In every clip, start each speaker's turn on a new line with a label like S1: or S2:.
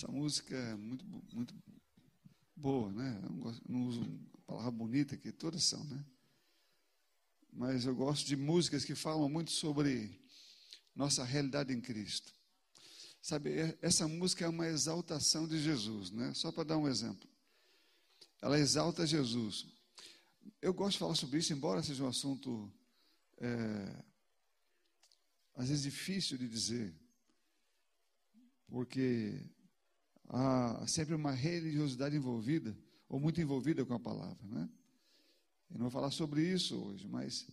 S1: Essa música é muito, muito boa, né? Eu não, gosto, não uso palavra bonita, que todas são, né? Mas eu gosto de músicas que falam muito sobre nossa realidade em Cristo. Sabe, essa música é uma exaltação de Jesus, né? Só para dar um exemplo. Ela exalta Jesus. Eu gosto de falar sobre isso, embora seja um assunto é, às vezes difícil de dizer, porque há sempre uma religiosidade envolvida, ou muito envolvida com a palavra, né? Eu não vou falar sobre isso hoje, mas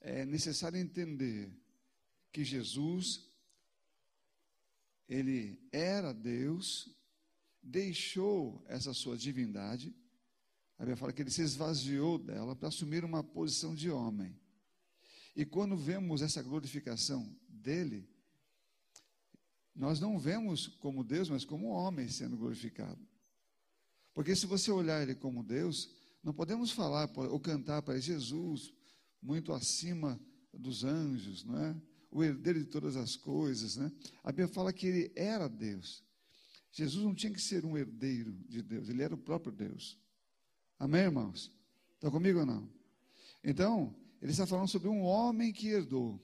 S1: é necessário entender que Jesus, ele era Deus, deixou essa sua divindade, a Bíblia fala que ele se esvaziou dela para assumir uma posição de homem. E quando vemos essa glorificação dele, nós não vemos como Deus, mas como homem sendo glorificado. Porque se você olhar ele como Deus, não podemos falar ou cantar para Jesus muito acima dos anjos, não é? O herdeiro de todas as coisas, né? A Bíblia fala que ele era Deus. Jesus não tinha que ser um herdeiro de Deus, ele era o próprio Deus. Amém, irmãos? Estão comigo ou não? Então, ele está falando sobre um homem que herdou.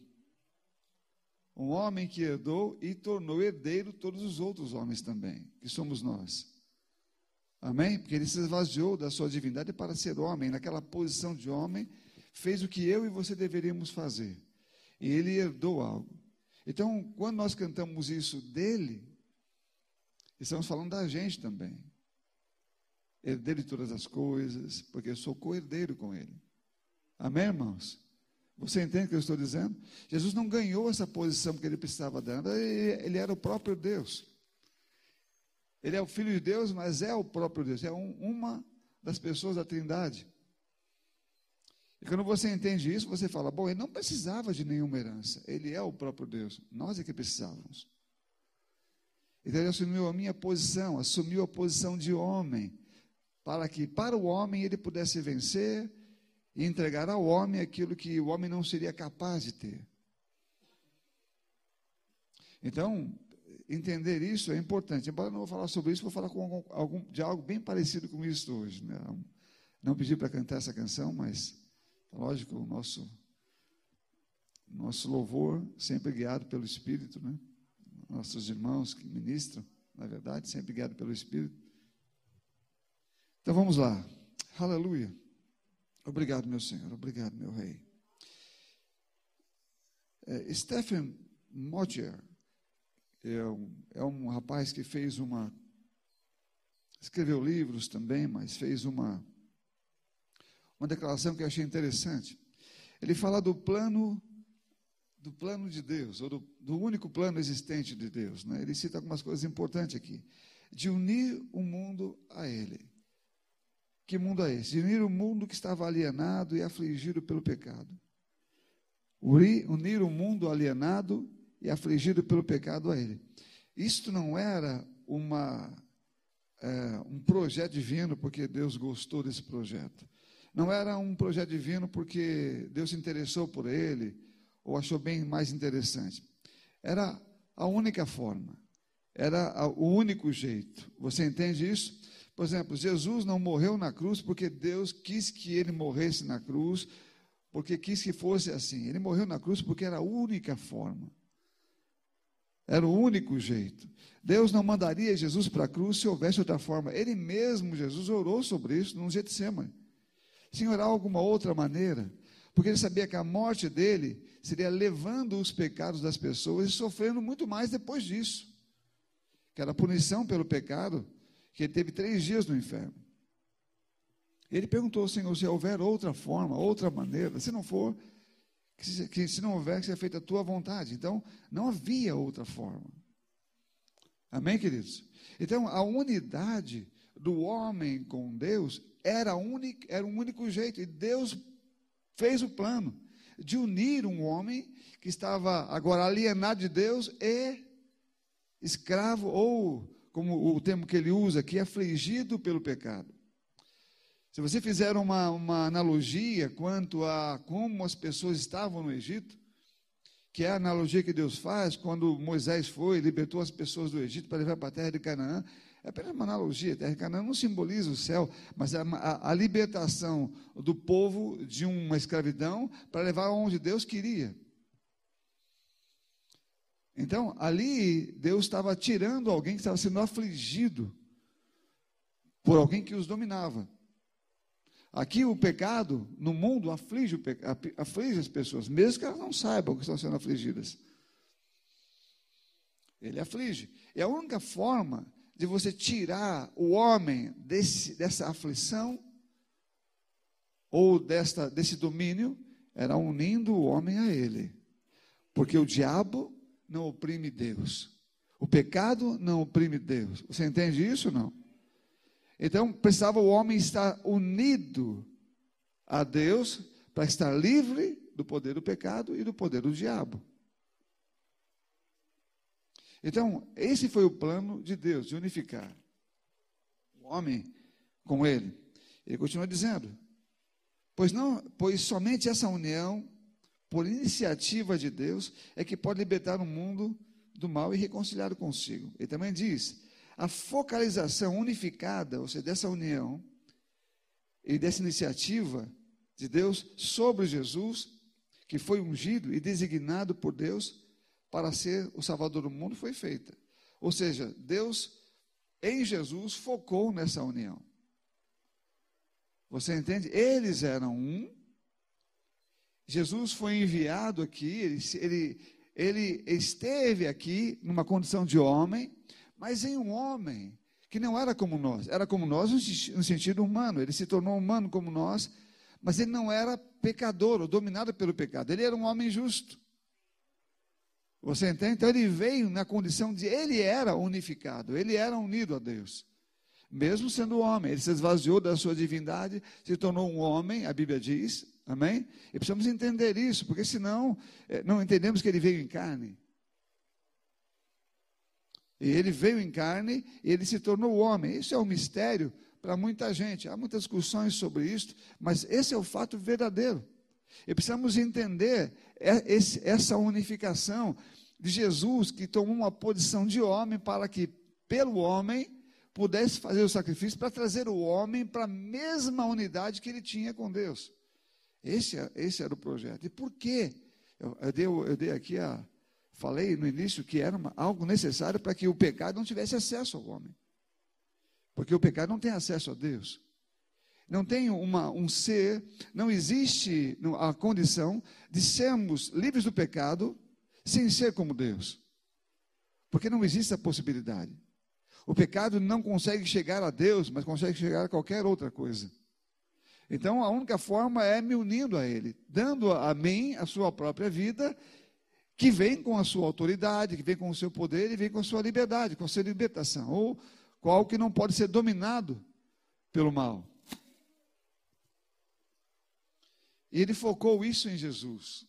S1: Um homem que herdou e tornou herdeiro todos os outros homens também, que somos nós. Amém? Porque ele se esvaziou da sua divindade para ser homem, naquela posição de homem, fez o que eu e você deveríamos fazer. E ele herdou algo. Então, quando nós cantamos isso dele, estamos falando da gente também. Herdeiro de todas as coisas, porque eu sou co-herdeiro com ele. Amém, irmãos? Você entende o que eu estou dizendo? Jesus não ganhou essa posição que ele precisava dar, ele era o próprio Deus. Ele é o Filho de Deus, mas é o próprio Deus, é um, uma das pessoas da Trindade. E quando você entende isso, você fala: bom, ele não precisava de nenhuma herança, ele é o próprio Deus, nós é que precisávamos. Então ele assumiu a minha posição, assumiu a posição de homem, para que para o homem ele pudesse vencer e entregar ao homem aquilo que o homem não seria capaz de ter. Então, entender isso é importante. Embora eu não vou falar sobre isso, vou falar com algum, de algo bem parecido com isso hoje. Né? Não pedi para cantar essa canção, mas, lógico, o nosso, nosso louvor, sempre guiado pelo Espírito, né? nossos irmãos que ministram, na verdade, sempre guiado pelo Espírito. Então vamos lá. Aleluia. Obrigado, meu Senhor. Obrigado, meu Rei. É, Stephen Motier é um, é um rapaz que fez uma. Escreveu livros também, mas fez uma, uma declaração que eu achei interessante. Ele fala do plano do plano de Deus, ou do, do único plano existente de Deus. Né? Ele cita algumas coisas importantes aqui. De unir o mundo a Ele. Que mundo é esse? Unir o mundo que estava alienado e afligido pelo pecado. Unir o mundo alienado e afligido pelo pecado a ele. Isto não era uma, é, um projeto divino porque Deus gostou desse projeto. Não era um projeto divino porque Deus se interessou por ele ou achou bem mais interessante. Era a única forma. Era o único jeito. Você entende isso? Por exemplo, Jesus não morreu na cruz porque Deus quis que ele morresse na cruz, porque quis que fosse assim. Ele morreu na cruz porque era a única forma. Era o único jeito. Deus não mandaria Jesus para a cruz se houvesse outra forma. Ele mesmo, Jesus, orou sobre isso no Getsemane. Senhor, há alguma outra maneira? Porque ele sabia que a morte dele seria levando os pecados das pessoas e sofrendo muito mais depois disso. Que era a punição pelo pecado que ele teve três dias no inferno. Ele perguntou ao Senhor se houver outra forma, outra maneira, se não for, que se, que se não houver, que seja feita a tua vontade. Então, não havia outra forma. Amém, queridos? Então, a unidade do homem com Deus era, única, era um único jeito, e Deus fez o plano de unir um homem que estava agora alienado de Deus e escravo ou como o termo que ele usa aqui, afligido pelo pecado. Se você fizer uma, uma analogia quanto a como as pessoas estavam no Egito, que é a analogia que Deus faz quando Moisés foi libertou as pessoas do Egito para levar para a terra de Canaã. É apenas uma analogia. A terra de Canaã não simboliza o céu, mas é a, a libertação do povo de uma escravidão para levar onde Deus queria. Então, ali, Deus estava tirando alguém que estava sendo afligido por alguém que os dominava. Aqui o pecado no mundo aflige, aflige as pessoas, mesmo que elas não saibam que estão sendo afligidas. Ele aflige. E a única forma de você tirar o homem desse, dessa aflição ou desta, desse domínio era unindo o homem a ele. Porque o diabo não oprime Deus. O pecado não oprime Deus. Você entende isso não? Então precisava o homem estar unido a Deus para estar livre do poder do pecado e do poder do diabo. Então, esse foi o plano de Deus, de unificar o homem com ele. Ele continua dizendo: Pois não, pois somente essa união por iniciativa de Deus, é que pode libertar o mundo do mal e reconciliar consigo. Ele também diz: a focalização unificada, ou seja, dessa união e dessa iniciativa de Deus sobre Jesus, que foi ungido e designado por Deus para ser o Salvador do mundo, foi feita. Ou seja, Deus em Jesus focou nessa união. Você entende? Eles eram um, Jesus foi enviado aqui, ele, ele, ele esteve aqui numa condição de homem, mas em um homem que não era como nós, era como nós no sentido humano, ele se tornou humano como nós, mas ele não era pecador ou dominado pelo pecado, ele era um homem justo. Você entende? Então ele veio na condição de ele era unificado, ele era unido a Deus. Mesmo sendo homem, ele se esvaziou da sua divindade, se tornou um homem, a Bíblia diz, Amém? E precisamos entender isso, porque senão eh, não entendemos que ele veio em carne. E ele veio em carne e ele se tornou homem. Isso é um mistério para muita gente. Há muitas discussões sobre isso, mas esse é o fato verdadeiro. E precisamos entender essa unificação de Jesus, que tomou uma posição de homem para que, pelo homem, pudesse fazer o sacrifício para trazer o homem para a mesma unidade que ele tinha com Deus. Esse, é, esse era o projeto. E por quê? Eu, eu, dei, eu dei aqui a. Falei no início que era uma, algo necessário para que o pecado não tivesse acesso ao homem. Porque o pecado não tem acesso a Deus. Não tem uma, um ser, não existe a condição de sermos livres do pecado sem ser como Deus. Porque não existe a possibilidade. O pecado não consegue chegar a Deus, mas consegue chegar a qualquer outra coisa. Então a única forma é me unindo a Ele, dando a mim a sua própria vida, que vem com a sua autoridade, que vem com o seu poder e vem com a sua liberdade, com a sua libertação, ou com algo que não pode ser dominado pelo mal. E ele focou isso em Jesus.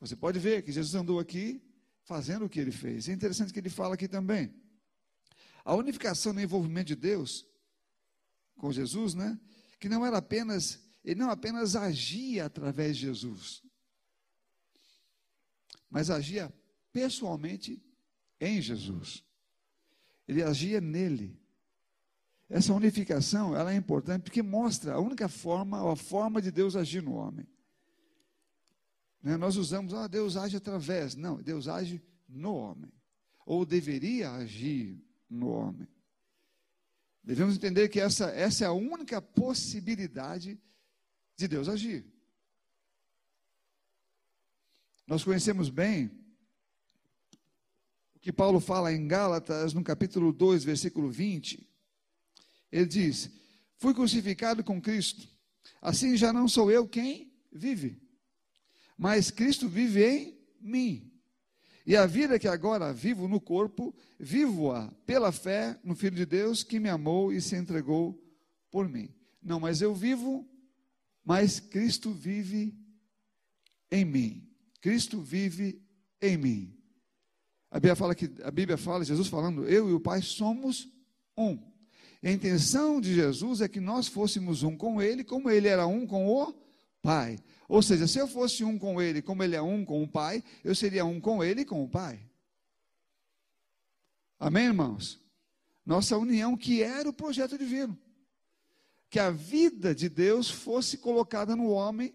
S1: Você pode ver que Jesus andou aqui fazendo o que ele fez. É interessante que ele fala aqui também. A unificação no envolvimento de Deus com Jesus, né? Que não era apenas, ele não apenas agia através de Jesus, mas agia pessoalmente em Jesus. Ele agia nele. Essa unificação, ela é importante porque mostra a única forma, a forma de Deus agir no homem. Né? Nós usamos, ah, Deus age através. Não, Deus age no homem. Ou deveria agir no homem. Devemos entender que essa, essa é a única possibilidade de Deus agir. Nós conhecemos bem o que Paulo fala em Gálatas, no capítulo 2, versículo 20. Ele diz: Fui crucificado com Cristo, assim já não sou eu quem vive, mas Cristo vive em mim. E a vida que agora vivo no corpo, vivo-a pela fé no Filho de Deus que me amou e se entregou por mim. Não, mas eu vivo, mas Cristo vive em mim. Cristo vive em mim. A Bíblia fala que a Bíblia fala, Jesus falando, eu e o Pai somos um. A intenção de Jesus é que nós fôssemos um com ele, como ele era um com o Pai. Ou seja, se eu fosse um com ele, como ele é um com o Pai, eu seria um com ele e com o Pai. Amém, irmãos? Nossa união, que era o projeto divino. Que a vida de Deus fosse colocada no homem,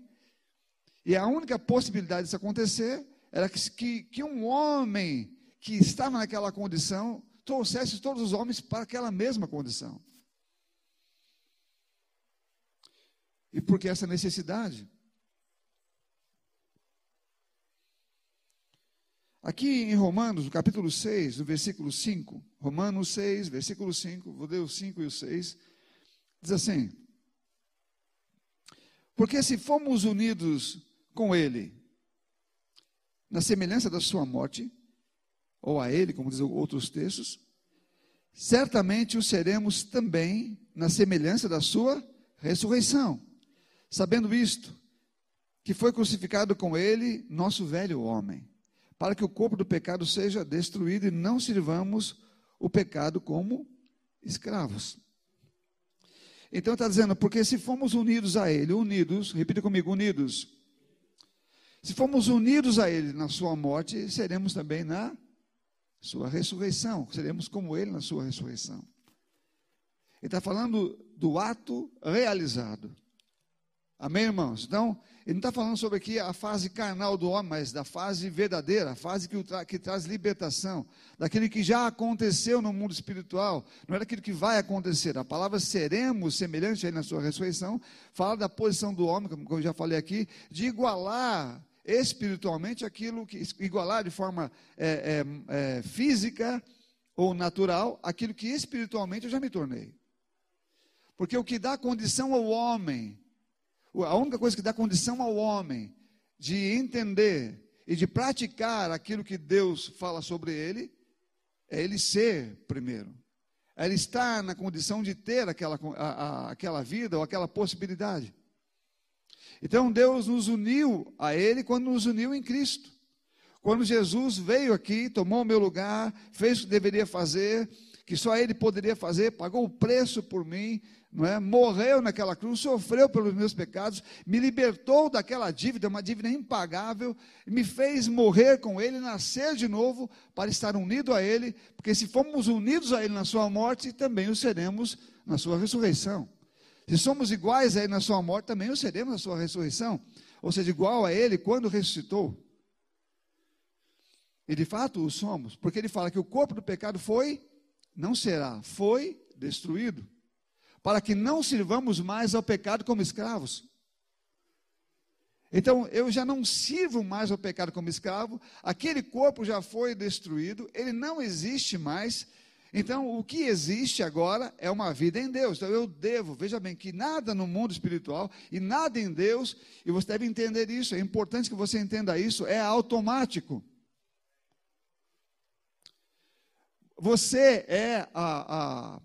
S1: e a única possibilidade disso acontecer era que, que, que um homem que estava naquela condição trouxesse todos os homens para aquela mesma condição. E por que essa necessidade? Aqui em Romanos, no capítulo 6, no versículo 5, Romanos 6, versículo 5, vou ler o 5 e o 6, diz assim: Porque se fomos unidos com Ele, na semelhança da Sua morte, ou a Ele, como dizem outros textos, certamente o seremos também na semelhança da Sua ressurreição. Sabendo isto, que foi crucificado com Ele nosso velho homem para que o corpo do pecado seja destruído e não sirvamos o pecado como escravos. Então está dizendo, porque se fomos unidos a Ele, unidos, repita comigo, unidos. Se fomos unidos a Ele na Sua morte, seremos também na Sua ressurreição, seremos como Ele na Sua ressurreição. Ele está falando do ato realizado. Amém, irmãos? Então, ele não está falando sobre aqui a fase carnal do homem, mas da fase verdadeira, a fase que, tra que traz libertação, daquele que já aconteceu no mundo espiritual, não é daquilo que vai acontecer. A palavra seremos, semelhante aí na sua ressurreição, fala da posição do homem, como eu já falei aqui, de igualar espiritualmente aquilo que, igualar de forma é, é, é, física ou natural, aquilo que espiritualmente eu já me tornei. Porque o que dá condição ao homem a única coisa que dá condição ao homem de entender e de praticar aquilo que Deus fala sobre ele é ele ser primeiro. É ele estar na condição de ter aquela, a, a, aquela vida ou aquela possibilidade. Então Deus nos uniu a Ele quando nos uniu em Cristo. Quando Jesus veio aqui, tomou o meu lugar, fez o que deveria fazer, que só Ele poderia fazer, pagou o preço por mim, não é? morreu naquela cruz, sofreu pelos meus pecados, me libertou daquela dívida, uma dívida impagável, me fez morrer com Ele, nascer de novo para estar unido a Ele, porque se formos unidos a Ele na Sua morte, também o seremos na Sua ressurreição. Se somos iguais a Ele na Sua morte, também o seremos na Sua ressurreição. Ou seja, igual a Ele quando ressuscitou. E de fato o somos, porque Ele fala que o corpo do pecado foi, não será, foi destruído para que não sirvamos mais ao pecado como escravos. Então, eu já não sirvo mais ao pecado como escravo, aquele corpo já foi destruído, ele não existe mais. Então, o que existe agora é uma vida em Deus. Então, eu devo, veja bem, que nada no mundo espiritual e nada em Deus, e você deve entender isso, é importante que você entenda isso, é automático. Você é a, a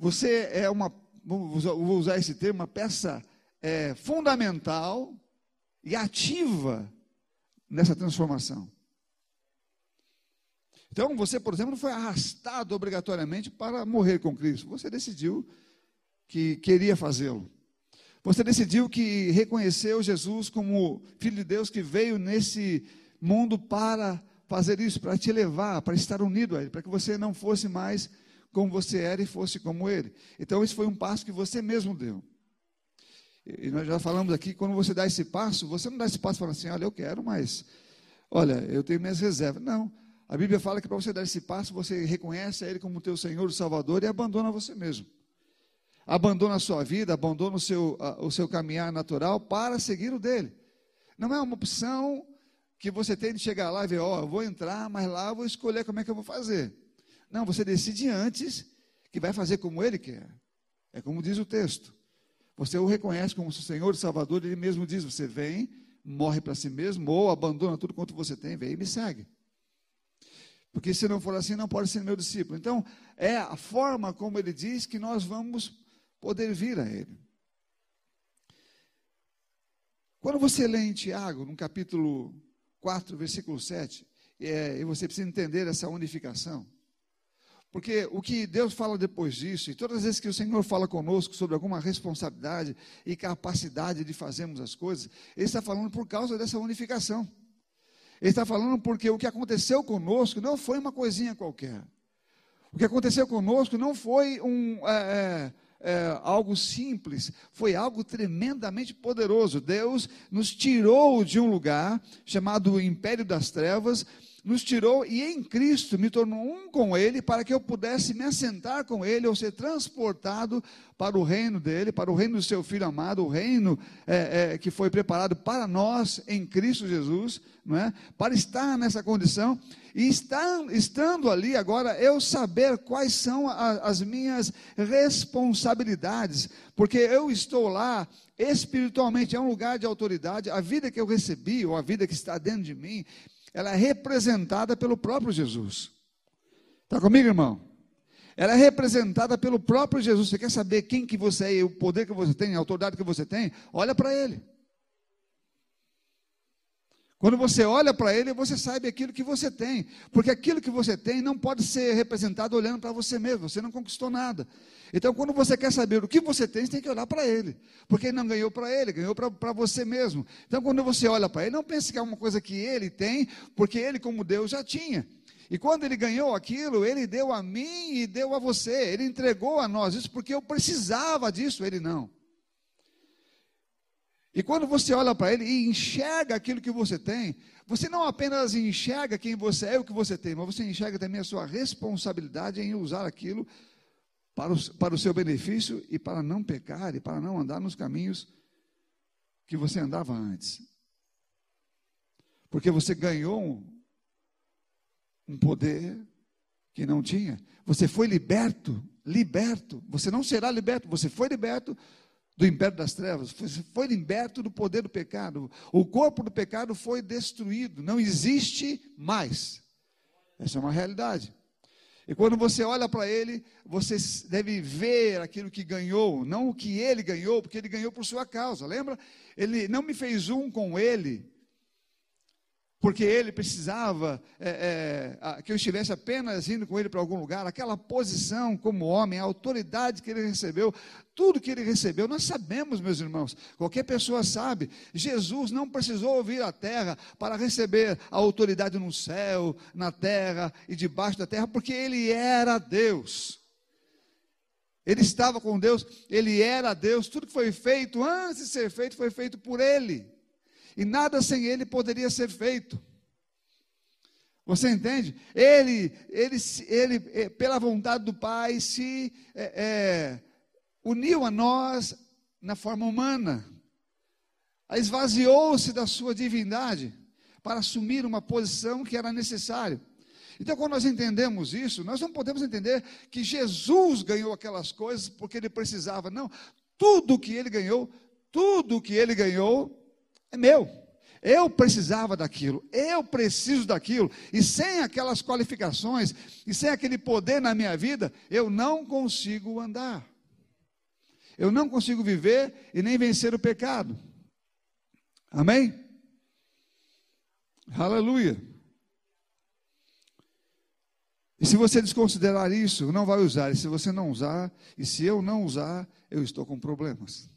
S1: você é uma, vou usar esse termo, uma peça é, fundamental e ativa nessa transformação. Então, você, por exemplo, não foi arrastado obrigatoriamente para morrer com Cristo. Você decidiu que queria fazê-lo. Você decidiu que reconheceu Jesus como Filho de Deus que veio nesse mundo para fazer isso, para te levar, para estar unido a Ele, para que você não fosse mais como você era e fosse como ele. Então, esse foi um passo que você mesmo deu. E nós já falamos aqui, quando você dá esse passo, você não dá esse passo falando assim, olha, eu quero, mas, olha, eu tenho minhas reservas. Não. A Bíblia fala que para você dar esse passo, você reconhece a Ele como teu Senhor e Salvador e abandona você mesmo. Abandona a sua vida, abandona o seu, a, o seu caminhar natural para seguir o dele. Não é uma opção que você tem de chegar lá e ver, ó, oh, eu vou entrar, mas lá eu vou escolher como é que eu vou fazer. Não, você decide antes que vai fazer como ele quer. É como diz o texto. Você o reconhece como seu Senhor e Salvador, ele mesmo diz: você vem, morre para si mesmo, ou abandona tudo quanto você tem, vem e me segue. Porque se não for assim, não pode ser meu discípulo. Então, é a forma como ele diz que nós vamos poder vir a ele. Quando você lê em Tiago, no capítulo 4, versículo 7, é, e você precisa entender essa unificação. Porque o que Deus fala depois disso, e todas as vezes que o Senhor fala conosco sobre alguma responsabilidade e capacidade de fazermos as coisas, Ele está falando por causa dessa unificação. Ele está falando porque o que aconteceu conosco não foi uma coisinha qualquer. O que aconteceu conosco não foi um, é, é, é, algo simples, foi algo tremendamente poderoso. Deus nos tirou de um lugar chamado Império das Trevas nos tirou e em Cristo me tornou um com Ele, para que eu pudesse me assentar com Ele, ou ser transportado para o reino dele, para o reino do seu Filho amado, o reino é, é, que foi preparado para nós em Cristo Jesus, não é? Para estar nessa condição e estar, estando ali agora, eu saber quais são a, as minhas responsabilidades, porque eu estou lá espiritualmente, é um lugar de autoridade, a vida que eu recebi, ou a vida que está dentro de mim, ela é representada pelo próprio Jesus. Está comigo, irmão? Ela é representada pelo próprio Jesus. Você quer saber quem que você é, o poder que você tem, a autoridade que você tem? Olha para ele. Quando você olha para ele, você sabe aquilo que você tem. Porque aquilo que você tem não pode ser representado olhando para você mesmo. Você não conquistou nada. Então, quando você quer saber o que você tem, você tem que olhar para ele. Porque ele não ganhou para ele, ganhou para você mesmo. Então, quando você olha para ele, não pense que é uma coisa que ele tem, porque ele, como Deus, já tinha. E quando ele ganhou aquilo, ele deu a mim e deu a você. Ele entregou a nós isso porque eu precisava disso, ele não. E quando você olha para ele e enxerga aquilo que você tem, você não apenas enxerga quem você é e o que você tem, mas você enxerga também a sua responsabilidade em usar aquilo para o, para o seu benefício e para não pecar e para não andar nos caminhos que você andava antes. Porque você ganhou um, um poder que não tinha. Você foi liberto, liberto. Você não será liberto, você foi liberto do império das trevas, foi, foi liberto do poder do pecado. O corpo do pecado foi destruído, não existe mais. Essa é uma realidade. E quando você olha para ele, você deve ver aquilo que ganhou, não o que ele ganhou, porque ele ganhou por sua causa. Lembra? Ele não me fez um com ele, porque ele precisava é, é, que eu estivesse apenas indo com ele para algum lugar, aquela posição como homem, a autoridade que ele recebeu, tudo que ele recebeu, nós sabemos, meus irmãos, qualquer pessoa sabe, Jesus não precisou vir à terra para receber a autoridade no céu, na terra e debaixo da terra, porque ele era Deus. Ele estava com Deus, ele era Deus, tudo que foi feito antes de ser feito foi feito por ele e nada sem ele poderia ser feito. Você entende? Ele, ele, ele eh, pela vontade do Pai, se é, é, uniu a nós na forma humana, esvaziou-se da sua divindade para assumir uma posição que era necessária. Então, quando nós entendemos isso, nós não podemos entender que Jesus ganhou aquelas coisas porque ele precisava. Não, tudo que ele ganhou, tudo que ele ganhou é meu. Eu precisava daquilo, eu preciso daquilo, e sem aquelas qualificações, e sem aquele poder na minha vida, eu não consigo andar. Eu não consigo viver e nem vencer o pecado. Amém? Aleluia. E se você desconsiderar isso, não vai usar. E se você não usar, e se eu não usar, eu estou com problemas.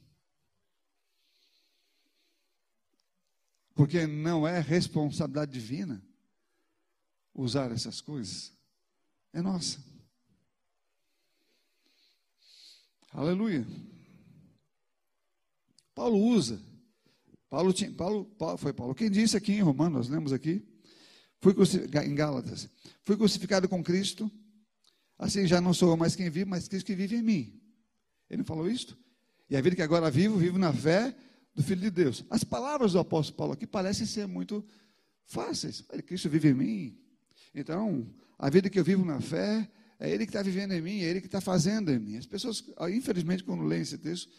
S1: Porque não é responsabilidade divina usar essas coisas. É nossa. Aleluia. Paulo usa. Paulo, tinha, Paulo, Paulo, foi Paulo quem disse aqui em Romanos, nós lemos aqui. Fui em Gálatas. Fui crucificado com Cristo. Assim já não sou eu mais quem vive, mas Cristo que vive em mim. Ele não falou isto? E a vida que agora vivo, vivo na fé do Filho de Deus. As palavras do apóstolo Paulo aqui parecem ser muito fáceis. Ele, Cristo vive em mim. Então, a vida que eu vivo na fé, é Ele que está vivendo em mim, é Ele que está fazendo em mim. As pessoas, ah, infelizmente, quando leem esse texto,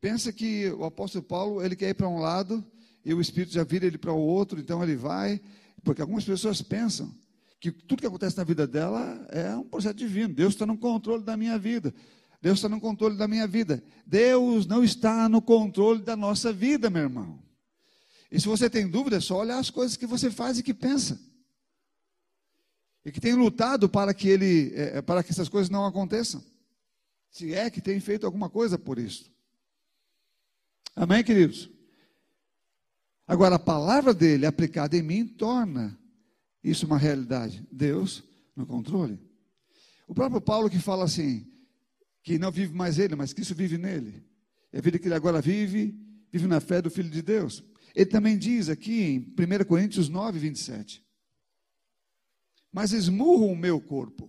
S1: pensam que o apóstolo Paulo, ele quer ir para um lado, e o Espírito já vira ele para o outro, então ele vai, porque algumas pessoas pensam que tudo que acontece na vida dela é um projeto divino, Deus está no controle da minha vida. Deus está no controle da minha vida. Deus não está no controle da nossa vida, meu irmão. E se você tem dúvida, é só olhar as coisas que você faz e que pensa. e que tem lutado para que ele, é, para que essas coisas não aconteçam. Se é que tem feito alguma coisa por isso. Amém, queridos? Agora, a palavra dele aplicada em mim torna isso uma realidade. Deus no controle. O próprio Paulo que fala assim, que não vive mais ele, mas Cristo vive nele. É a vida que ele agora vive, vive na fé do Filho de Deus. Ele também diz aqui em 1 Coríntios 9, 27 mas esmurro o meu corpo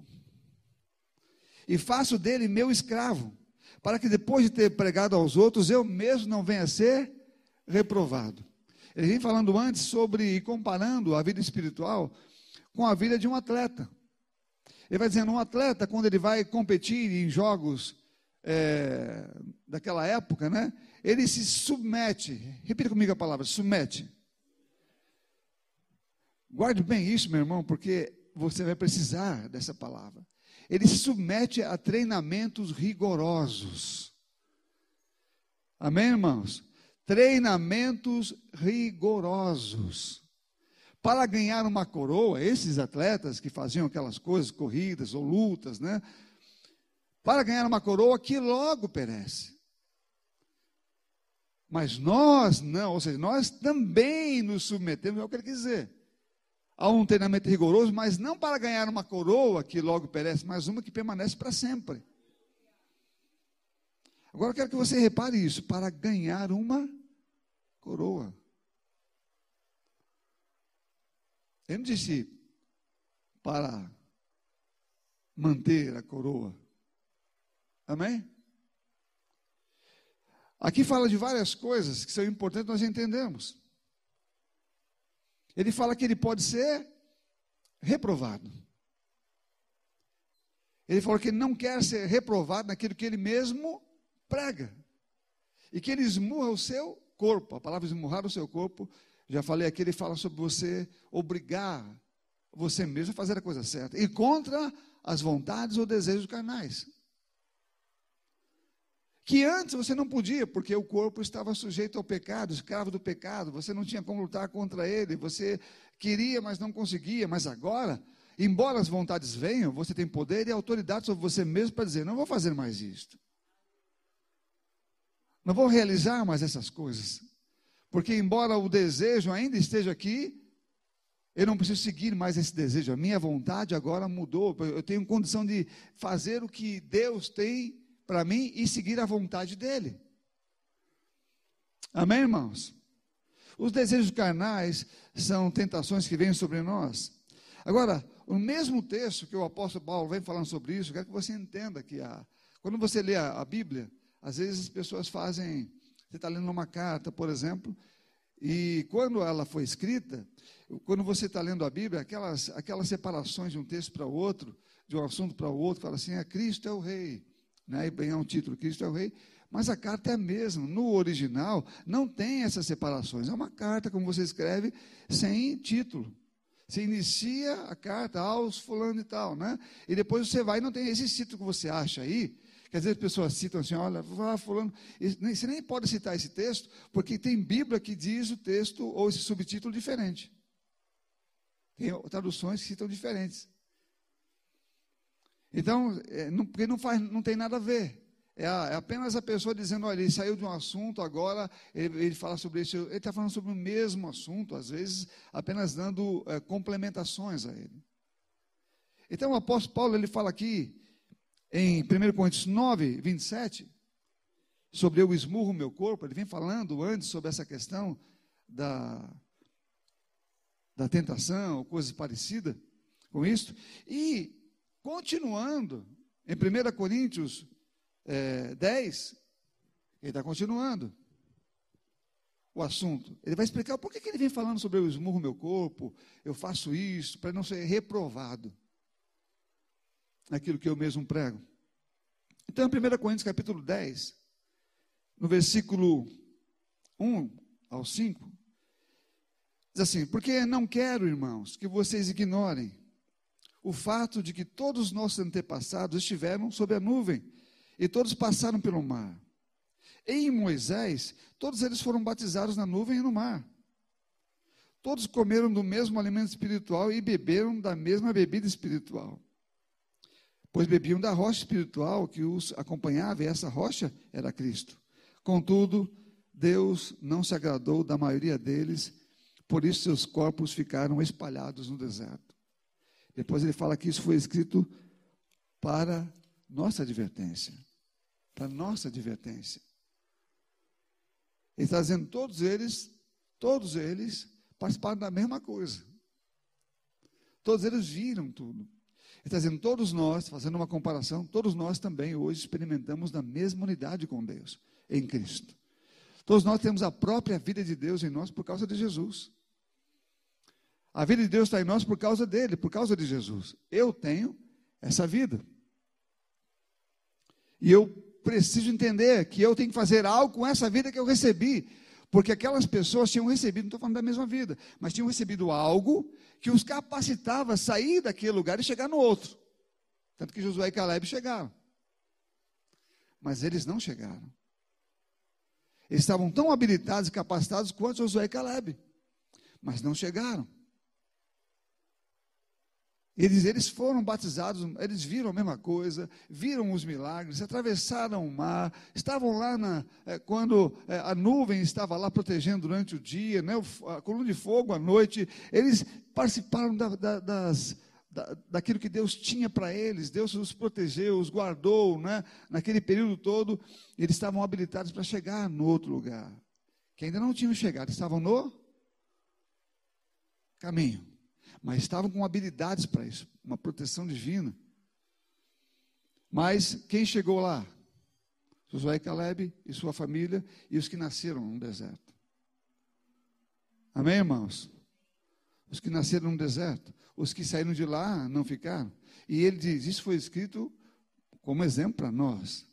S1: e faço dele meu escravo, para que depois de ter pregado aos outros, eu mesmo não venha a ser reprovado. Ele vem falando antes sobre e comparando a vida espiritual com a vida de um atleta. Ele vai dizendo: um atleta, quando ele vai competir em jogos é, daquela época, né, ele se submete. Repita comigo a palavra: submete. Guarde bem isso, meu irmão, porque você vai precisar dessa palavra. Ele se submete a treinamentos rigorosos. Amém, irmãos? Treinamentos rigorosos. Para ganhar uma coroa, esses atletas que faziam aquelas coisas, corridas ou lutas, né? Para ganhar uma coroa que logo perece. Mas nós não, ou seja, nós também nos submetemos, é o que ele quer dizer a um treinamento rigoroso, mas não para ganhar uma coroa que logo perece, mas uma que permanece para sempre. Agora eu quero que você repare isso: para ganhar uma coroa. Ele não disse para manter a coroa. Amém? Aqui fala de várias coisas que são importantes nós entendemos. Ele fala que ele pode ser reprovado. Ele falou que ele não quer ser reprovado naquilo que ele mesmo prega. E que ele esmurra o seu corpo. A palavra esmurrar o seu corpo, já falei aqui, ele fala sobre você obrigar você mesmo a fazer a coisa certa. E contra as vontades ou desejos carnais que antes você não podia, porque o corpo estava sujeito ao pecado, escravo do pecado, você não tinha como lutar contra ele, você queria, mas não conseguia, mas agora, embora as vontades venham, você tem poder e autoridade sobre você mesmo para dizer: não vou fazer mais isto, não vou realizar mais essas coisas, porque embora o desejo ainda esteja aqui, eu não preciso seguir mais esse desejo, a minha vontade agora mudou, eu tenho condição de fazer o que Deus tem para mim e seguir a vontade dele. Amém, irmãos? Os desejos carnais são tentações que vêm sobre nós. Agora, o mesmo texto que o apóstolo Paulo vem falando sobre isso, eu quero que você entenda que a, quando você lê a, a Bíblia, às vezes as pessoas fazem. Você está lendo uma carta, por exemplo, e quando ela foi escrita, quando você está lendo a Bíblia, aquelas, aquelas separações de um texto para outro, de um assunto para o outro, fala assim: é Cristo é o Rei né, e ganhar um título, Cristo é o Rei. Mas a carta é a mesma. No original, não tem essas separações. É uma carta, como você escreve, sem título. Você inicia a carta aos fulano e tal, né? E depois você vai e não tem esse título que você acha aí, que às vezes as pessoas citam assim, olha, ah, fulano, você nem pode citar esse texto, porque tem Bíblia que diz o texto ou esse subtítulo diferente. Tem traduções que citam diferentes. Então, é, não, porque não, faz, não tem nada a ver. É, a, é, apenas a pessoa dizendo, olha, ele saiu de um assunto, agora ele, ele fala sobre isso. Ele está falando sobre o mesmo assunto, às vezes apenas dando é, complementações a ele. Então o apóstolo Paulo, ele fala aqui, em 1 Coríntios 9, 27, sobre eu esmurro meu corpo, ele vem falando antes sobre essa questão da, da tentação, coisas parecidas com isso. E Continuando, em 1 Coríntios é, 10, ele está continuando o assunto. Ele vai explicar por que, que ele vem falando sobre eu esmurro meu corpo, eu faço isso, para não ser reprovado naquilo que eu mesmo prego. Então, 1 Coríntios capítulo 10, no versículo 1 ao 5, diz assim: Porque não quero, irmãos, que vocês ignorem o fato de que todos os nossos antepassados estiveram sob a nuvem e todos passaram pelo mar. Em Moisés, todos eles foram batizados na nuvem e no mar. Todos comeram do mesmo alimento espiritual e beberam da mesma bebida espiritual. Pois bebiam da rocha espiritual que os acompanhava, e essa rocha era Cristo. Contudo, Deus não se agradou da maioria deles, por isso seus corpos ficaram espalhados no deserto. Depois ele fala que isso foi escrito para nossa advertência. Para nossa advertência. Ele está dizendo, todos eles, todos eles participaram da mesma coisa. Todos eles viram tudo. Está dizendo, todos nós, fazendo uma comparação, todos nós também hoje experimentamos da mesma unidade com Deus, em Cristo. Todos nós temos a própria vida de Deus em nós por causa de Jesus. A vida de Deus está em nós por causa dele, por causa de Jesus. Eu tenho essa vida. E eu preciso entender que eu tenho que fazer algo com essa vida que eu recebi. Porque aquelas pessoas tinham recebido, não estou falando da mesma vida, mas tinham recebido algo que os capacitava a sair daquele lugar e chegar no outro. Tanto que Josué e Caleb chegaram. Mas eles não chegaram. Eles estavam tão habilitados e capacitados quanto Josué e Caleb, mas não chegaram. Eles, eles foram batizados, eles viram a mesma coisa, viram os milagres, atravessaram o mar, estavam lá na, é, quando é, a nuvem estava lá protegendo durante o dia, né, a coluna de fogo à noite. Eles participaram da, da, das, da, daquilo que Deus tinha para eles, Deus os protegeu, os guardou, né, naquele período todo. Eles estavam habilitados para chegar no outro lugar, que ainda não tinham chegado, estavam no caminho mas estavam com habilidades para isso, uma proteção divina. Mas quem chegou lá? Josué e Caleb e sua família e os que nasceram no deserto. Amém, irmãos? Os que nasceram no deserto, os que saíram de lá não ficaram. E ele diz: Isso foi escrito como exemplo para nós.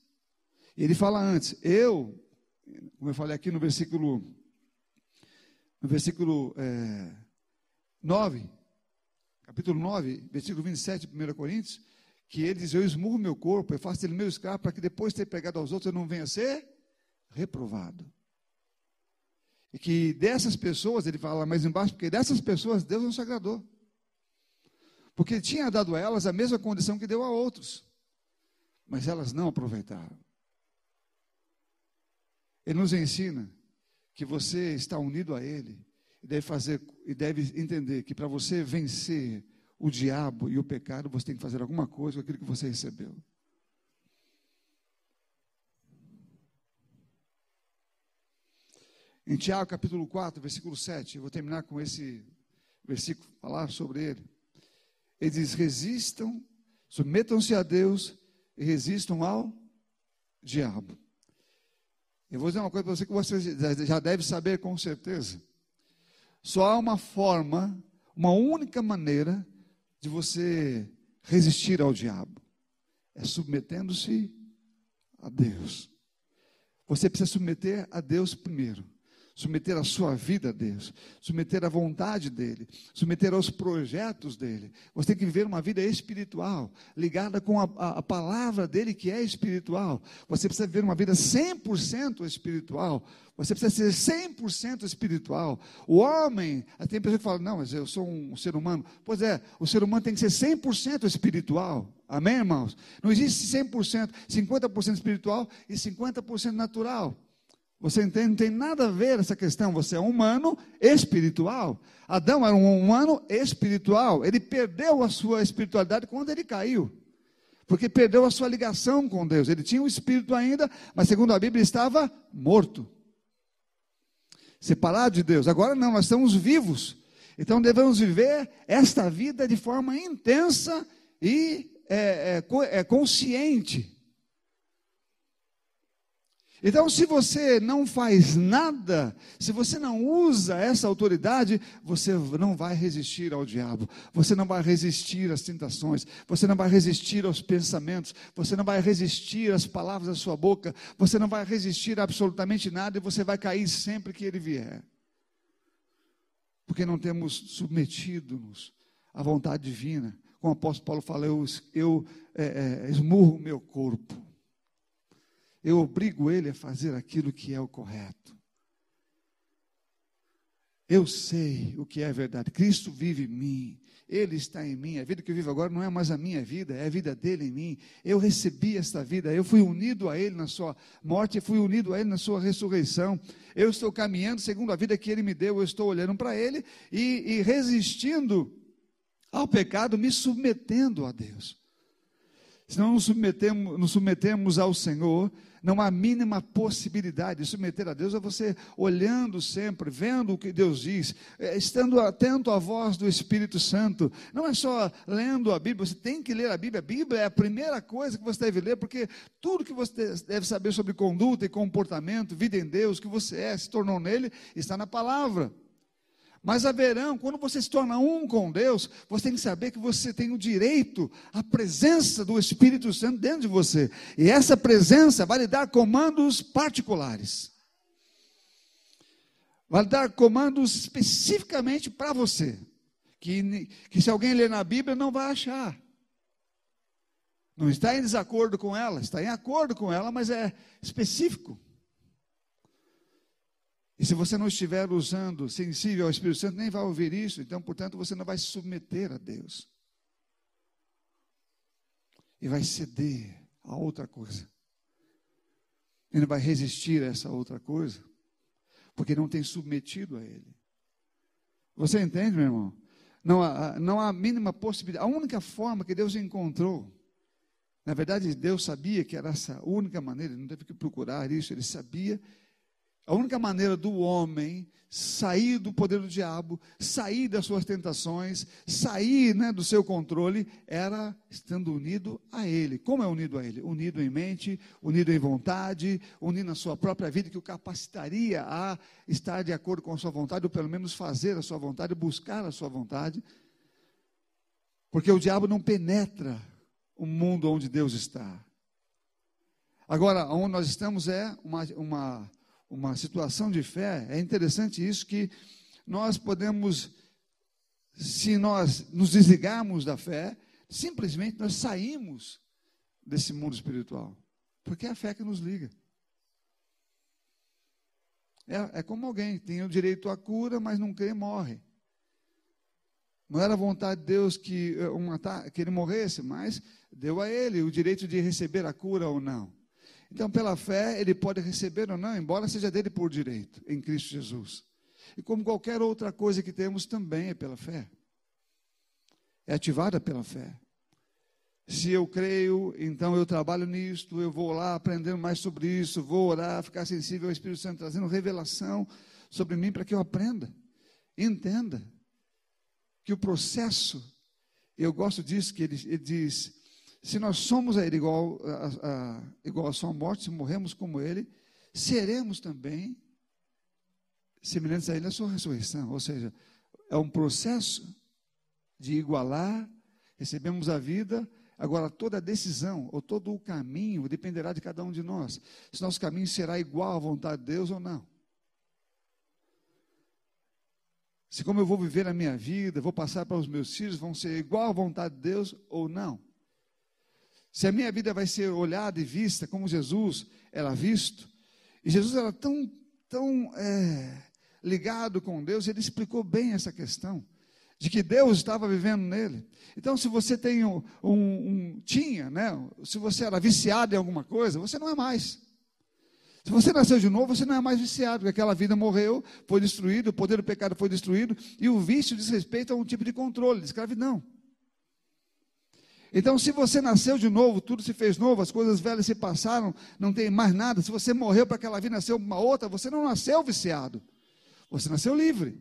S1: Ele fala antes: Eu, como eu falei aqui no versículo, no versículo é, 9, capítulo 9, versículo 27 de 1 Coríntios, que ele diz: Eu esmurro meu corpo, eu faço ele meu escravo, para que depois de ter pregado aos outros eu não venha ser reprovado. E que dessas pessoas, ele fala mais embaixo, porque dessas pessoas Deus não se agradou. Porque ele tinha dado a elas a mesma condição que deu a outros, mas elas não aproveitaram. Ele nos ensina que você está unido a Ele e deve fazer e deve entender que para você vencer o diabo e o pecado, você tem que fazer alguma coisa com aquilo que você recebeu. Em Tiago capítulo 4, versículo 7, eu vou terminar com esse versículo, falar sobre ele. Ele diz: resistam, submetam-se a Deus e resistam ao diabo. Eu vou dizer uma coisa para você que você já deve saber com certeza. Só há uma forma, uma única maneira de você resistir ao diabo: é submetendo-se a Deus. Você precisa submeter a Deus primeiro submeter a sua vida a Deus, submeter a vontade dEle, submeter aos projetos dEle. Você tem que viver uma vida espiritual, ligada com a, a, a palavra dEle que é espiritual. Você precisa viver uma vida 100% espiritual. Você precisa ser 100% espiritual. O homem, tem pessoas que falam, não, mas eu sou um ser humano. Pois é, o ser humano tem que ser 100% espiritual. Amém, irmãos? Não existe 100%, 50% espiritual e 50% natural. Você entende? Não tem nada a ver essa questão. Você é humano espiritual. Adão era um humano espiritual. Ele perdeu a sua espiritualidade quando ele caiu. Porque perdeu a sua ligação com Deus. Ele tinha o um espírito ainda, mas segundo a Bíblia estava morto. Separado de Deus. Agora não, nós estamos vivos. Então devemos viver esta vida de forma intensa e é, é, é consciente. Então, se você não faz nada, se você não usa essa autoridade, você não vai resistir ao diabo, você não vai resistir às tentações, você não vai resistir aos pensamentos, você não vai resistir às palavras da sua boca, você não vai resistir a absolutamente nada e você vai cair sempre que ele vier. Porque não temos submetido-nos à vontade divina. Como o apóstolo Paulo fala, eu, eu é, é, esmurro o meu corpo eu obrigo ele a fazer aquilo que é o correto. Eu sei o que é verdade. Cristo vive em mim. Ele está em mim. A vida que eu vivo agora não é mais a minha vida, é a vida dele em mim. Eu recebi esta vida, eu fui unido a ele na sua morte, fui unido a ele na sua ressurreição. Eu estou caminhando segundo a vida que ele me deu, eu estou olhando para ele e, e resistindo ao pecado, me submetendo a Deus. Se não nos submetemos, nos submetemos ao Senhor, não há mínima possibilidade de submeter a Deus, é você olhando sempre, vendo o que Deus diz, é, estando atento à voz do Espírito Santo. Não é só lendo a Bíblia, você tem que ler a Bíblia. A Bíblia é a primeira coisa que você deve ler, porque tudo que você deve saber sobre conduta e comportamento, vida em Deus, que você é, se tornou nele, está na palavra. Mas haverão, quando você se torna um com Deus, você tem que saber que você tem o direito à presença do Espírito Santo dentro de você. E essa presença vai lhe dar comandos particulares. Vai lhe dar comandos especificamente para você. Que, que se alguém ler na Bíblia não vai achar. Não está em desacordo com ela, está em acordo com ela, mas é específico. E se você não estiver usando, sensível ao Espírito Santo, nem vai ouvir isso, então, portanto, você não vai se submeter a Deus. E vai ceder a outra coisa. E não vai resistir a essa outra coisa, porque não tem submetido a Ele. Você entende, meu irmão? Não há, não há a mínima possibilidade. A única forma que Deus encontrou, na verdade, Deus sabia que era essa única maneira, ele não teve que procurar isso, ele sabia a única maneira do homem sair do poder do diabo, sair das suas tentações, sair né, do seu controle, era estando unido a Ele. Como é unido a Ele? Unido em mente, unido em vontade, unido na sua própria vida, que o capacitaria a estar de acordo com a sua vontade, ou pelo menos fazer a sua vontade, buscar a sua vontade. Porque o diabo não penetra o mundo onde Deus está. Agora, onde nós estamos é uma, uma uma situação de fé, é interessante isso que nós podemos, se nós nos desligarmos da fé, simplesmente nós saímos desse mundo espiritual. Porque é a fé que nos liga. É, é como alguém tem o direito à cura, mas não crê, morre. Não era vontade de Deus que, eh, uma, que ele morresse, mas deu a ele o direito de receber a cura ou não. Então, pela fé, ele pode receber ou não, embora seja dele por direito, em Cristo Jesus. E como qualquer outra coisa que temos, também é pela fé. É ativada pela fé. Se eu creio, então eu trabalho nisto, eu vou lá aprendendo mais sobre isso, vou orar, ficar sensível ao Espírito Santo, trazendo revelação sobre mim para que eu aprenda, entenda que o processo, eu gosto disso, que ele, ele diz, se nós somos a ele igual a, a, igual a sua morte, se morremos como ele, seremos também semelhantes a ele na sua ressurreição. Ou seja, é um processo de igualar, recebemos a vida, agora toda a decisão ou todo o caminho dependerá de cada um de nós. Se nosso caminho será igual à vontade de Deus ou não. Se como eu vou viver a minha vida, vou passar para os meus filhos, vão ser igual à vontade de Deus ou não. Se a minha vida vai ser olhada e vista como Jesus era visto, e Jesus era tão, tão é, ligado com Deus, ele explicou bem essa questão, de que Deus estava vivendo nele. Então, se você tem um, um, um tinha, né? Se você era viciado em alguma coisa, você não é mais. Se você nasceu de novo, você não é mais viciado, porque aquela vida morreu, foi destruída, o poder do pecado foi destruído, e o vício diz respeito a um tipo de controle, de escravidão. Então, se você nasceu de novo, tudo se fez novo, as coisas velhas se passaram, não tem mais nada. Se você morreu para aquela vida, nasceu uma outra, você não nasceu viciado. Você nasceu livre.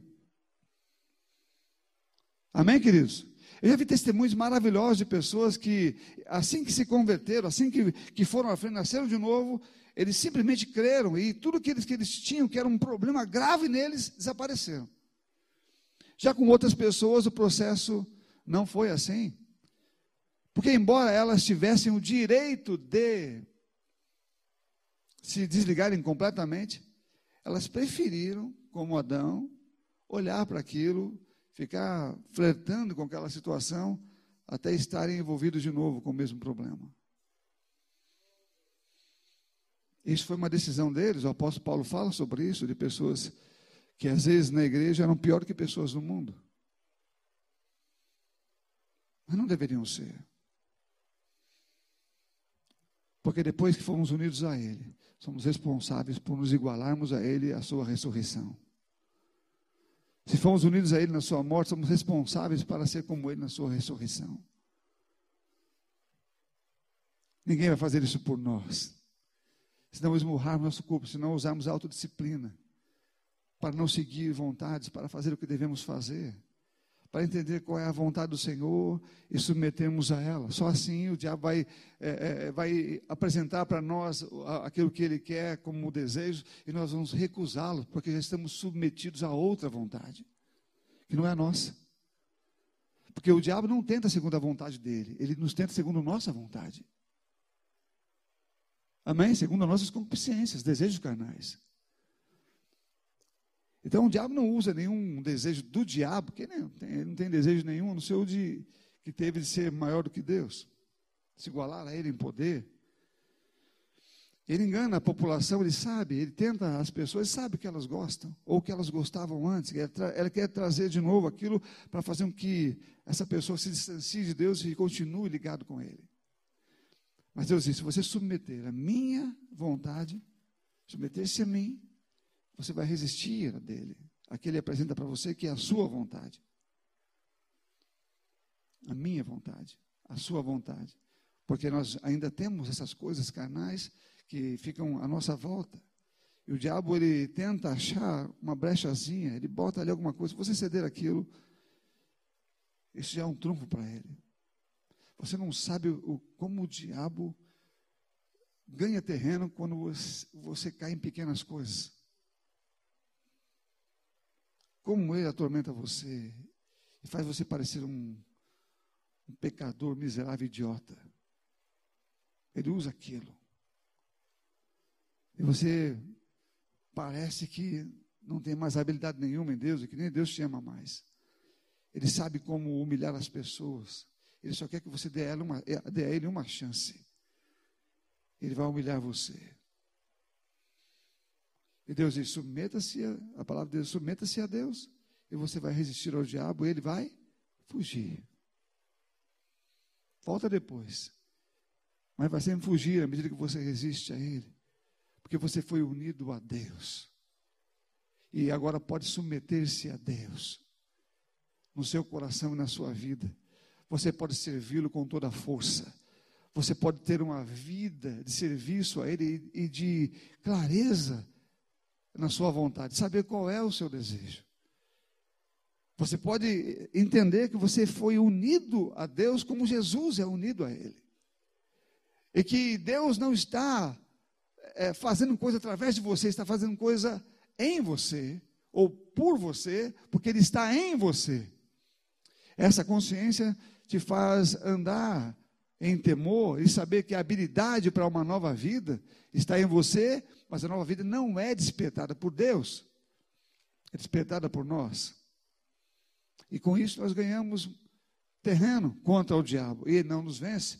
S1: Amém, queridos? Eu já vi testemunhos maravilhosos de pessoas que, assim que se converteram, assim que, que foram à frente, nasceram de novo, eles simplesmente creram e tudo que eles, que eles tinham, que era um problema grave neles, desapareceram. Já com outras pessoas, o processo não foi assim. Porque, embora elas tivessem o direito de se desligarem completamente, elas preferiram, como Adão, olhar para aquilo, ficar flertando com aquela situação, até estarem envolvidos de novo com o mesmo problema. Isso foi uma decisão deles, o apóstolo Paulo fala sobre isso, de pessoas que às vezes na igreja eram pior que pessoas no mundo. Mas não deveriam ser. Porque depois que fomos unidos a Ele, somos responsáveis por nos igualarmos a Ele, a Sua ressurreição. Se fomos unidos a Ele na Sua morte, somos responsáveis para ser como Ele na Sua ressurreição. Ninguém vai fazer isso por nós. Se não esmurrarmos nosso corpo, se não usarmos autodisciplina, para não seguir vontades, para fazer o que devemos fazer, para entender qual é a vontade do Senhor e submetermos a ela. Só assim o diabo vai, é, é, vai apresentar para nós aquilo que ele quer como desejo e nós vamos recusá-lo, porque já estamos submetidos a outra vontade, que não é a nossa. Porque o diabo não tenta segundo a vontade dele, ele nos tenta segundo a nossa vontade. Amém? Segundo as nossas concupiscências, desejos carnais. Então o diabo não usa nenhum desejo do diabo, porque ele não tem, ele não tem desejo nenhum, no seu de que teve de ser maior do que Deus, se igualar a ele em poder. Ele engana a população, ele sabe, ele tenta as pessoas, sabe que elas gostam, ou que elas gostavam antes, ela quer trazer de novo aquilo para fazer com que essa pessoa se distancie de Deus e continue ligado com ele. Mas Deus disse: se você submeter a minha vontade, submeter-se a mim, você vai resistir a dele. Aquele apresenta para você que é a sua vontade. A minha vontade, a sua vontade. Porque nós ainda temos essas coisas carnais que ficam à nossa volta. E o diabo ele tenta achar uma brechazinha, ele bota ali alguma coisa. Se você ceder aquilo, isso já é um trunfo para ele. Você não sabe o, como o diabo ganha terreno quando você, você cai em pequenas coisas. Como ele atormenta você e faz você parecer um, um pecador miserável idiota. Ele usa aquilo. E você parece que não tem mais habilidade nenhuma em Deus e que nem Deus te ama mais. Ele sabe como humilhar as pessoas. Ele só quer que você dê a, uma, dê a ele uma chance. Ele vai humilhar você. E Deus diz: submeta-se, a, a palavra de Deus, submeta-se a Deus, e você vai resistir ao diabo, e ele vai fugir. Volta depois. Mas vai sempre fugir à medida que você resiste a ele. Porque você foi unido a Deus. E agora pode submeter-se a Deus. No seu coração e na sua vida. Você pode servi-lo com toda a força. Você pode ter uma vida de serviço a Ele e de clareza na sua vontade, saber qual é o seu desejo. Você pode entender que você foi unido a Deus como Jesus é unido a Ele. E que Deus não está é, fazendo coisa através de você, está fazendo coisa em você, ou por você, porque Ele está em você. Essa consciência te faz andar em temor e saber que a habilidade para uma nova vida está em você, mas a nova vida não é despertada por Deus, é despertada por nós. E com isso nós ganhamos terreno contra o diabo, e ele não nos vence.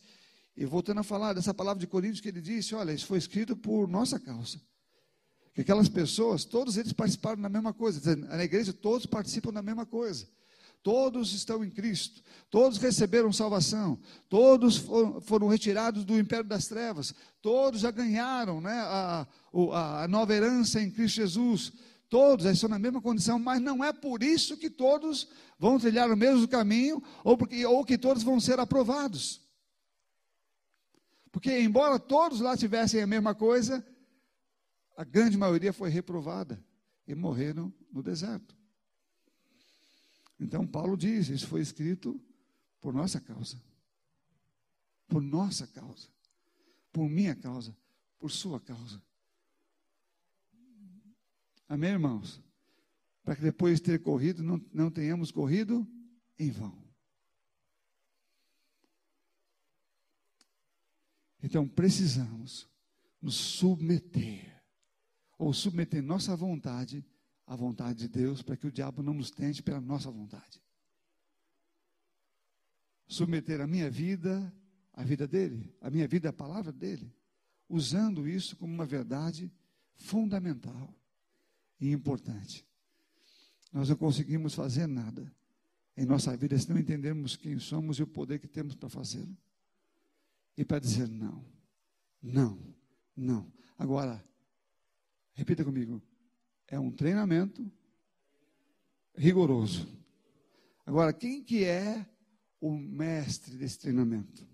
S1: E voltando a falar dessa palavra de Coríntios que ele disse: olha, isso foi escrito por nossa causa. Que aquelas pessoas, todos eles participaram da mesma coisa. Na igreja, todos participam da mesma coisa. Todos estão em Cristo, todos receberam salvação, todos foram retirados do império das trevas, todos já ganharam né, a, a nova herança em Cristo Jesus, todos estão na mesma condição, mas não é por isso que todos vão trilhar o mesmo caminho ou, porque, ou que todos vão ser aprovados. Porque, embora todos lá tivessem a mesma coisa, a grande maioria foi reprovada e morreram no deserto. Então, Paulo diz: Isso foi escrito por nossa causa. Por nossa causa. Por minha causa. Por sua causa. Amém, irmãos? Para que depois de ter corrido, não, não tenhamos corrido em vão. Então precisamos nos submeter, ou submeter nossa vontade a vontade de Deus, para que o diabo não nos tente pela nossa vontade. Submeter a minha vida à vida dele, a minha vida à palavra dele, usando isso como uma verdade fundamental e importante. nós não conseguimos fazer nada em nossa vida se não entendermos quem somos e o poder que temos para fazê-lo. E para dizer não, não, não. Agora, repita comigo: é um treinamento rigoroso. Agora, quem que é o mestre desse treinamento?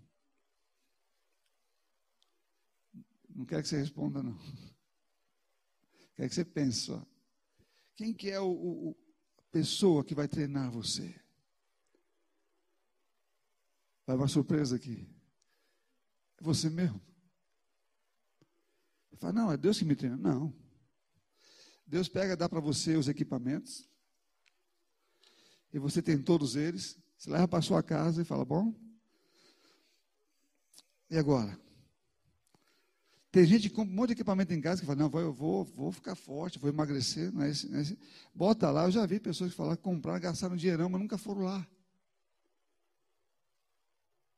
S1: Não quero que você responda, não. Quero que você pense só. Quem que é o, o, a pessoa que vai treinar você? Vai uma surpresa aqui. É você mesmo. Fala, não, é Deus que me treina. Não. Deus pega, dá para você os equipamentos. E você tem todos eles. Você leva para sua casa e fala, bom. E agora? Tem gente que compra um monte de equipamento em casa que fala, não, eu vou, vou ficar forte, vou emagrecer. Não é esse, não é esse. Bota lá, eu já vi pessoas que falaram, compraram, gastaram dinheirão, mas nunca foram lá.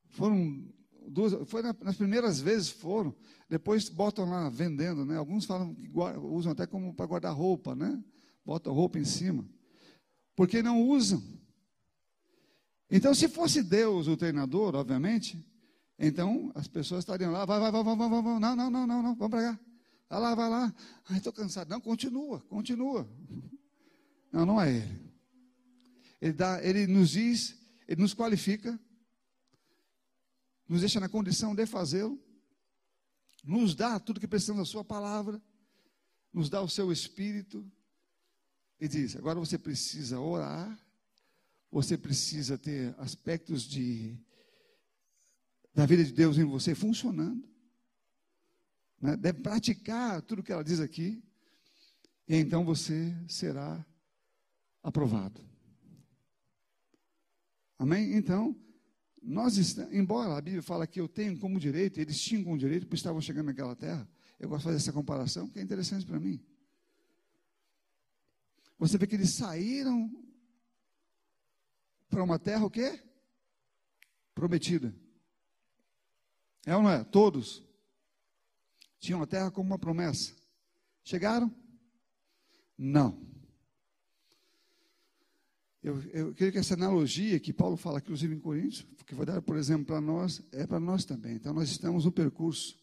S1: Foram duas, foi nas primeiras vezes foram, depois botam lá vendendo, né? Alguns falam que usam até como para guardar roupa, né? Botam roupa em cima. Porque não usam. Então, se fosse Deus o treinador, obviamente, então as pessoas estariam lá, vai, vai, vai, vai, vai, vai, vai. não, não, não, não, não, vamos para cá. Vai lá, vai lá. Ai, estou cansado. Não, continua, continua. Não, não é ele. Ele, dá, ele nos diz, ele nos qualifica, nos deixa na condição de fazê-lo, nos dá tudo que precisamos da Sua palavra, nos dá o seu espírito, e diz: agora você precisa orar, você precisa ter aspectos de, da vida de Deus em você funcionando, né? deve praticar tudo que ela diz aqui, e então você será aprovado. Amém? Então, nós, embora a Bíblia fala que eu tenho como direito, eles tinham como direito, porque estavam chegando naquela terra, eu gosto de fazer essa comparação, que é interessante para mim. Você vê que eles saíram para uma terra o quê? Prometida. É ou não é? Todos tinham a terra como uma promessa. Chegaram? Não. Eu, eu creio que essa analogia que Paulo fala, inclusive em Coríntios, que foi dada, por exemplo, para nós, é para nós também. Então, nós estamos no percurso.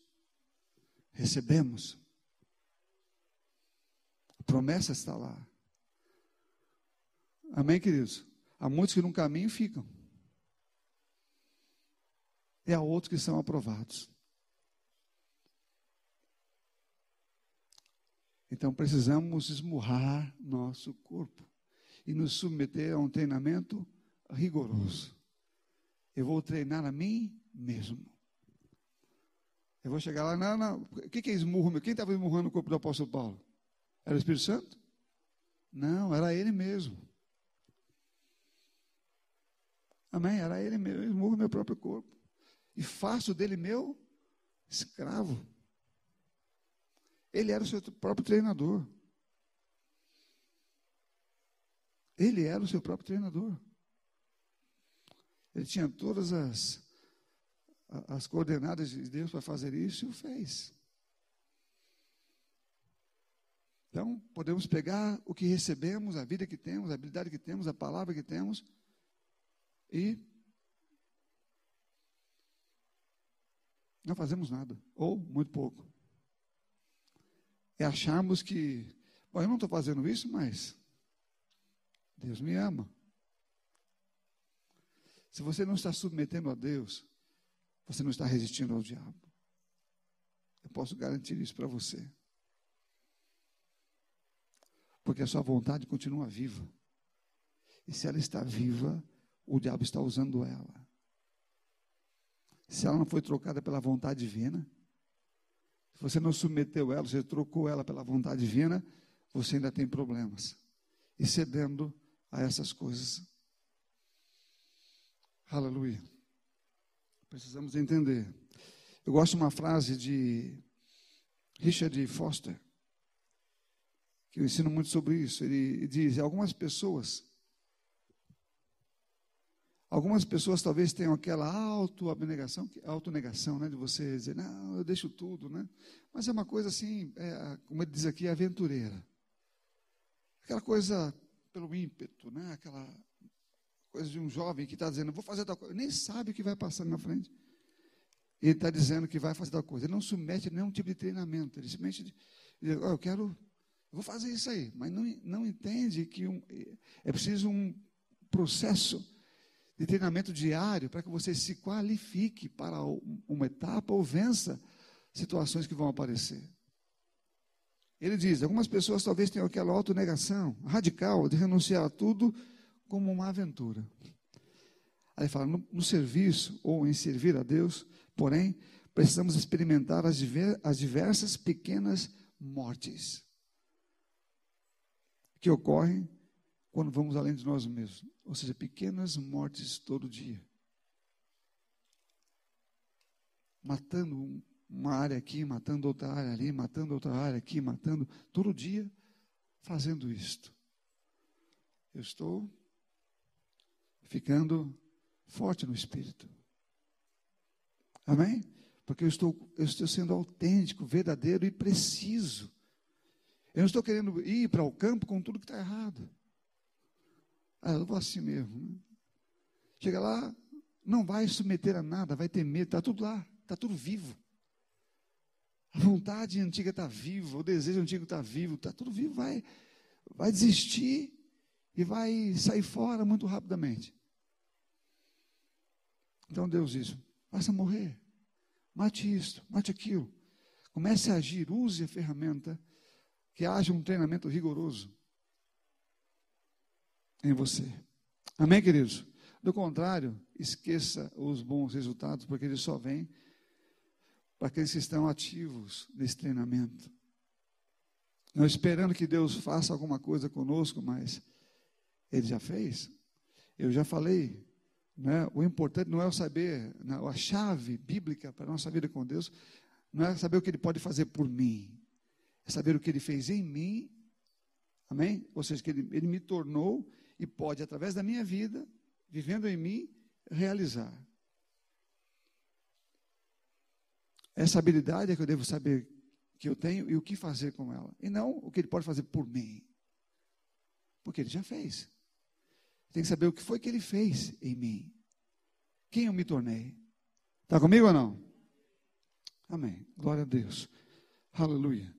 S1: Recebemos. A promessa está lá. Amém, queridos? Há muitos que no caminho ficam. E há outros que são aprovados. Então precisamos esmurrar nosso corpo e nos submeter a um treinamento rigoroso. Eu vou treinar a mim mesmo. Eu vou chegar lá, não, não. O que é esmurro? Quem estava esmurrando o corpo do apóstolo Paulo? Era o Espírito Santo? Não, era ele mesmo. Amém? Era ele mesmo. Eu esmurro meu próprio corpo. E faço dele meu escravo. Ele era o seu próprio treinador. Ele era o seu próprio treinador. Ele tinha todas as, as coordenadas de Deus para fazer isso e o fez. Então, podemos pegar o que recebemos, a vida que temos, a habilidade que temos, a palavra que temos e não fazemos nada, ou muito pouco. É acharmos que, bom, eu não estou fazendo isso, mas Deus me ama. Se você não está submetendo a Deus, você não está resistindo ao diabo. Eu posso garantir isso para você. Porque a sua vontade continua viva. E se ela está viva, o diabo está usando ela. Se ela não foi trocada pela vontade divina, se você não submeteu ela, você trocou ela pela vontade divina, você ainda tem problemas. E cedendo a essas coisas. Aleluia. Precisamos entender. Eu gosto de uma frase de Richard Foster, que eu ensino muito sobre isso. Ele diz: algumas pessoas, algumas pessoas talvez tenham aquela auto-abnegação, autonegação, né, de você dizer, não, eu deixo tudo, né? Mas é uma coisa assim, é, como ele diz aqui, aventureira. Aquela coisa pelo ímpeto, né? aquela coisa de um jovem que está dizendo, vou fazer tal coisa, nem sabe o que vai passar na frente. Ele está dizendo que vai fazer tal coisa. Ele não submete a nenhum tipo de treinamento. Ele simplesmente diz, oh, eu quero, vou fazer isso aí. Mas não, não entende que um, é preciso um processo de treinamento diário para que você se qualifique para uma etapa ou vença situações que vão aparecer. Ele diz: algumas pessoas talvez tenham aquela autonegação radical de renunciar a tudo como uma aventura. Aí ele fala: no, no serviço ou em servir a Deus, porém, precisamos experimentar as, diver, as diversas pequenas mortes que ocorrem quando vamos além de nós mesmos. Ou seja, pequenas mortes todo dia. Matando um uma área aqui, matando outra área ali, matando outra área aqui, matando, todo dia fazendo isto. Eu estou ficando forte no espírito. Amém? Porque eu estou, eu estou sendo autêntico, verdadeiro e preciso. Eu não estou querendo ir para o campo com tudo que está errado. Ah, eu vou assim mesmo. Né? Chega lá, não vai submeter a nada, vai ter medo, está tudo lá, está tudo vivo. A vontade antiga está viva, o desejo antigo está vivo, está tudo vivo, vai, vai desistir e vai sair fora muito rapidamente. Então Deus diz: faça morrer, mate isto, mate aquilo. Comece a agir, use a ferramenta, que haja um treinamento rigoroso em você. Amém, queridos? Do contrário, esqueça os bons resultados, porque eles só vêm para aqueles que estão ativos nesse treinamento. Não esperando que Deus faça alguma coisa conosco, mas Ele já fez. Eu já falei, né? o importante não é o saber, não, a chave bíblica para a nossa vida com Deus, não é saber o que Ele pode fazer por mim, é saber o que Ele fez em mim, amém? Ou seja, que Ele, ele me tornou e pode, através da minha vida, vivendo em mim, realizar. Essa habilidade é que eu devo saber que eu tenho e o que fazer com ela. E não o que ele pode fazer por mim. Porque ele já fez. Tem que saber o que foi que ele fez em mim. Quem eu me tornei. Está comigo ou não? Amém. Glória a Deus. Aleluia.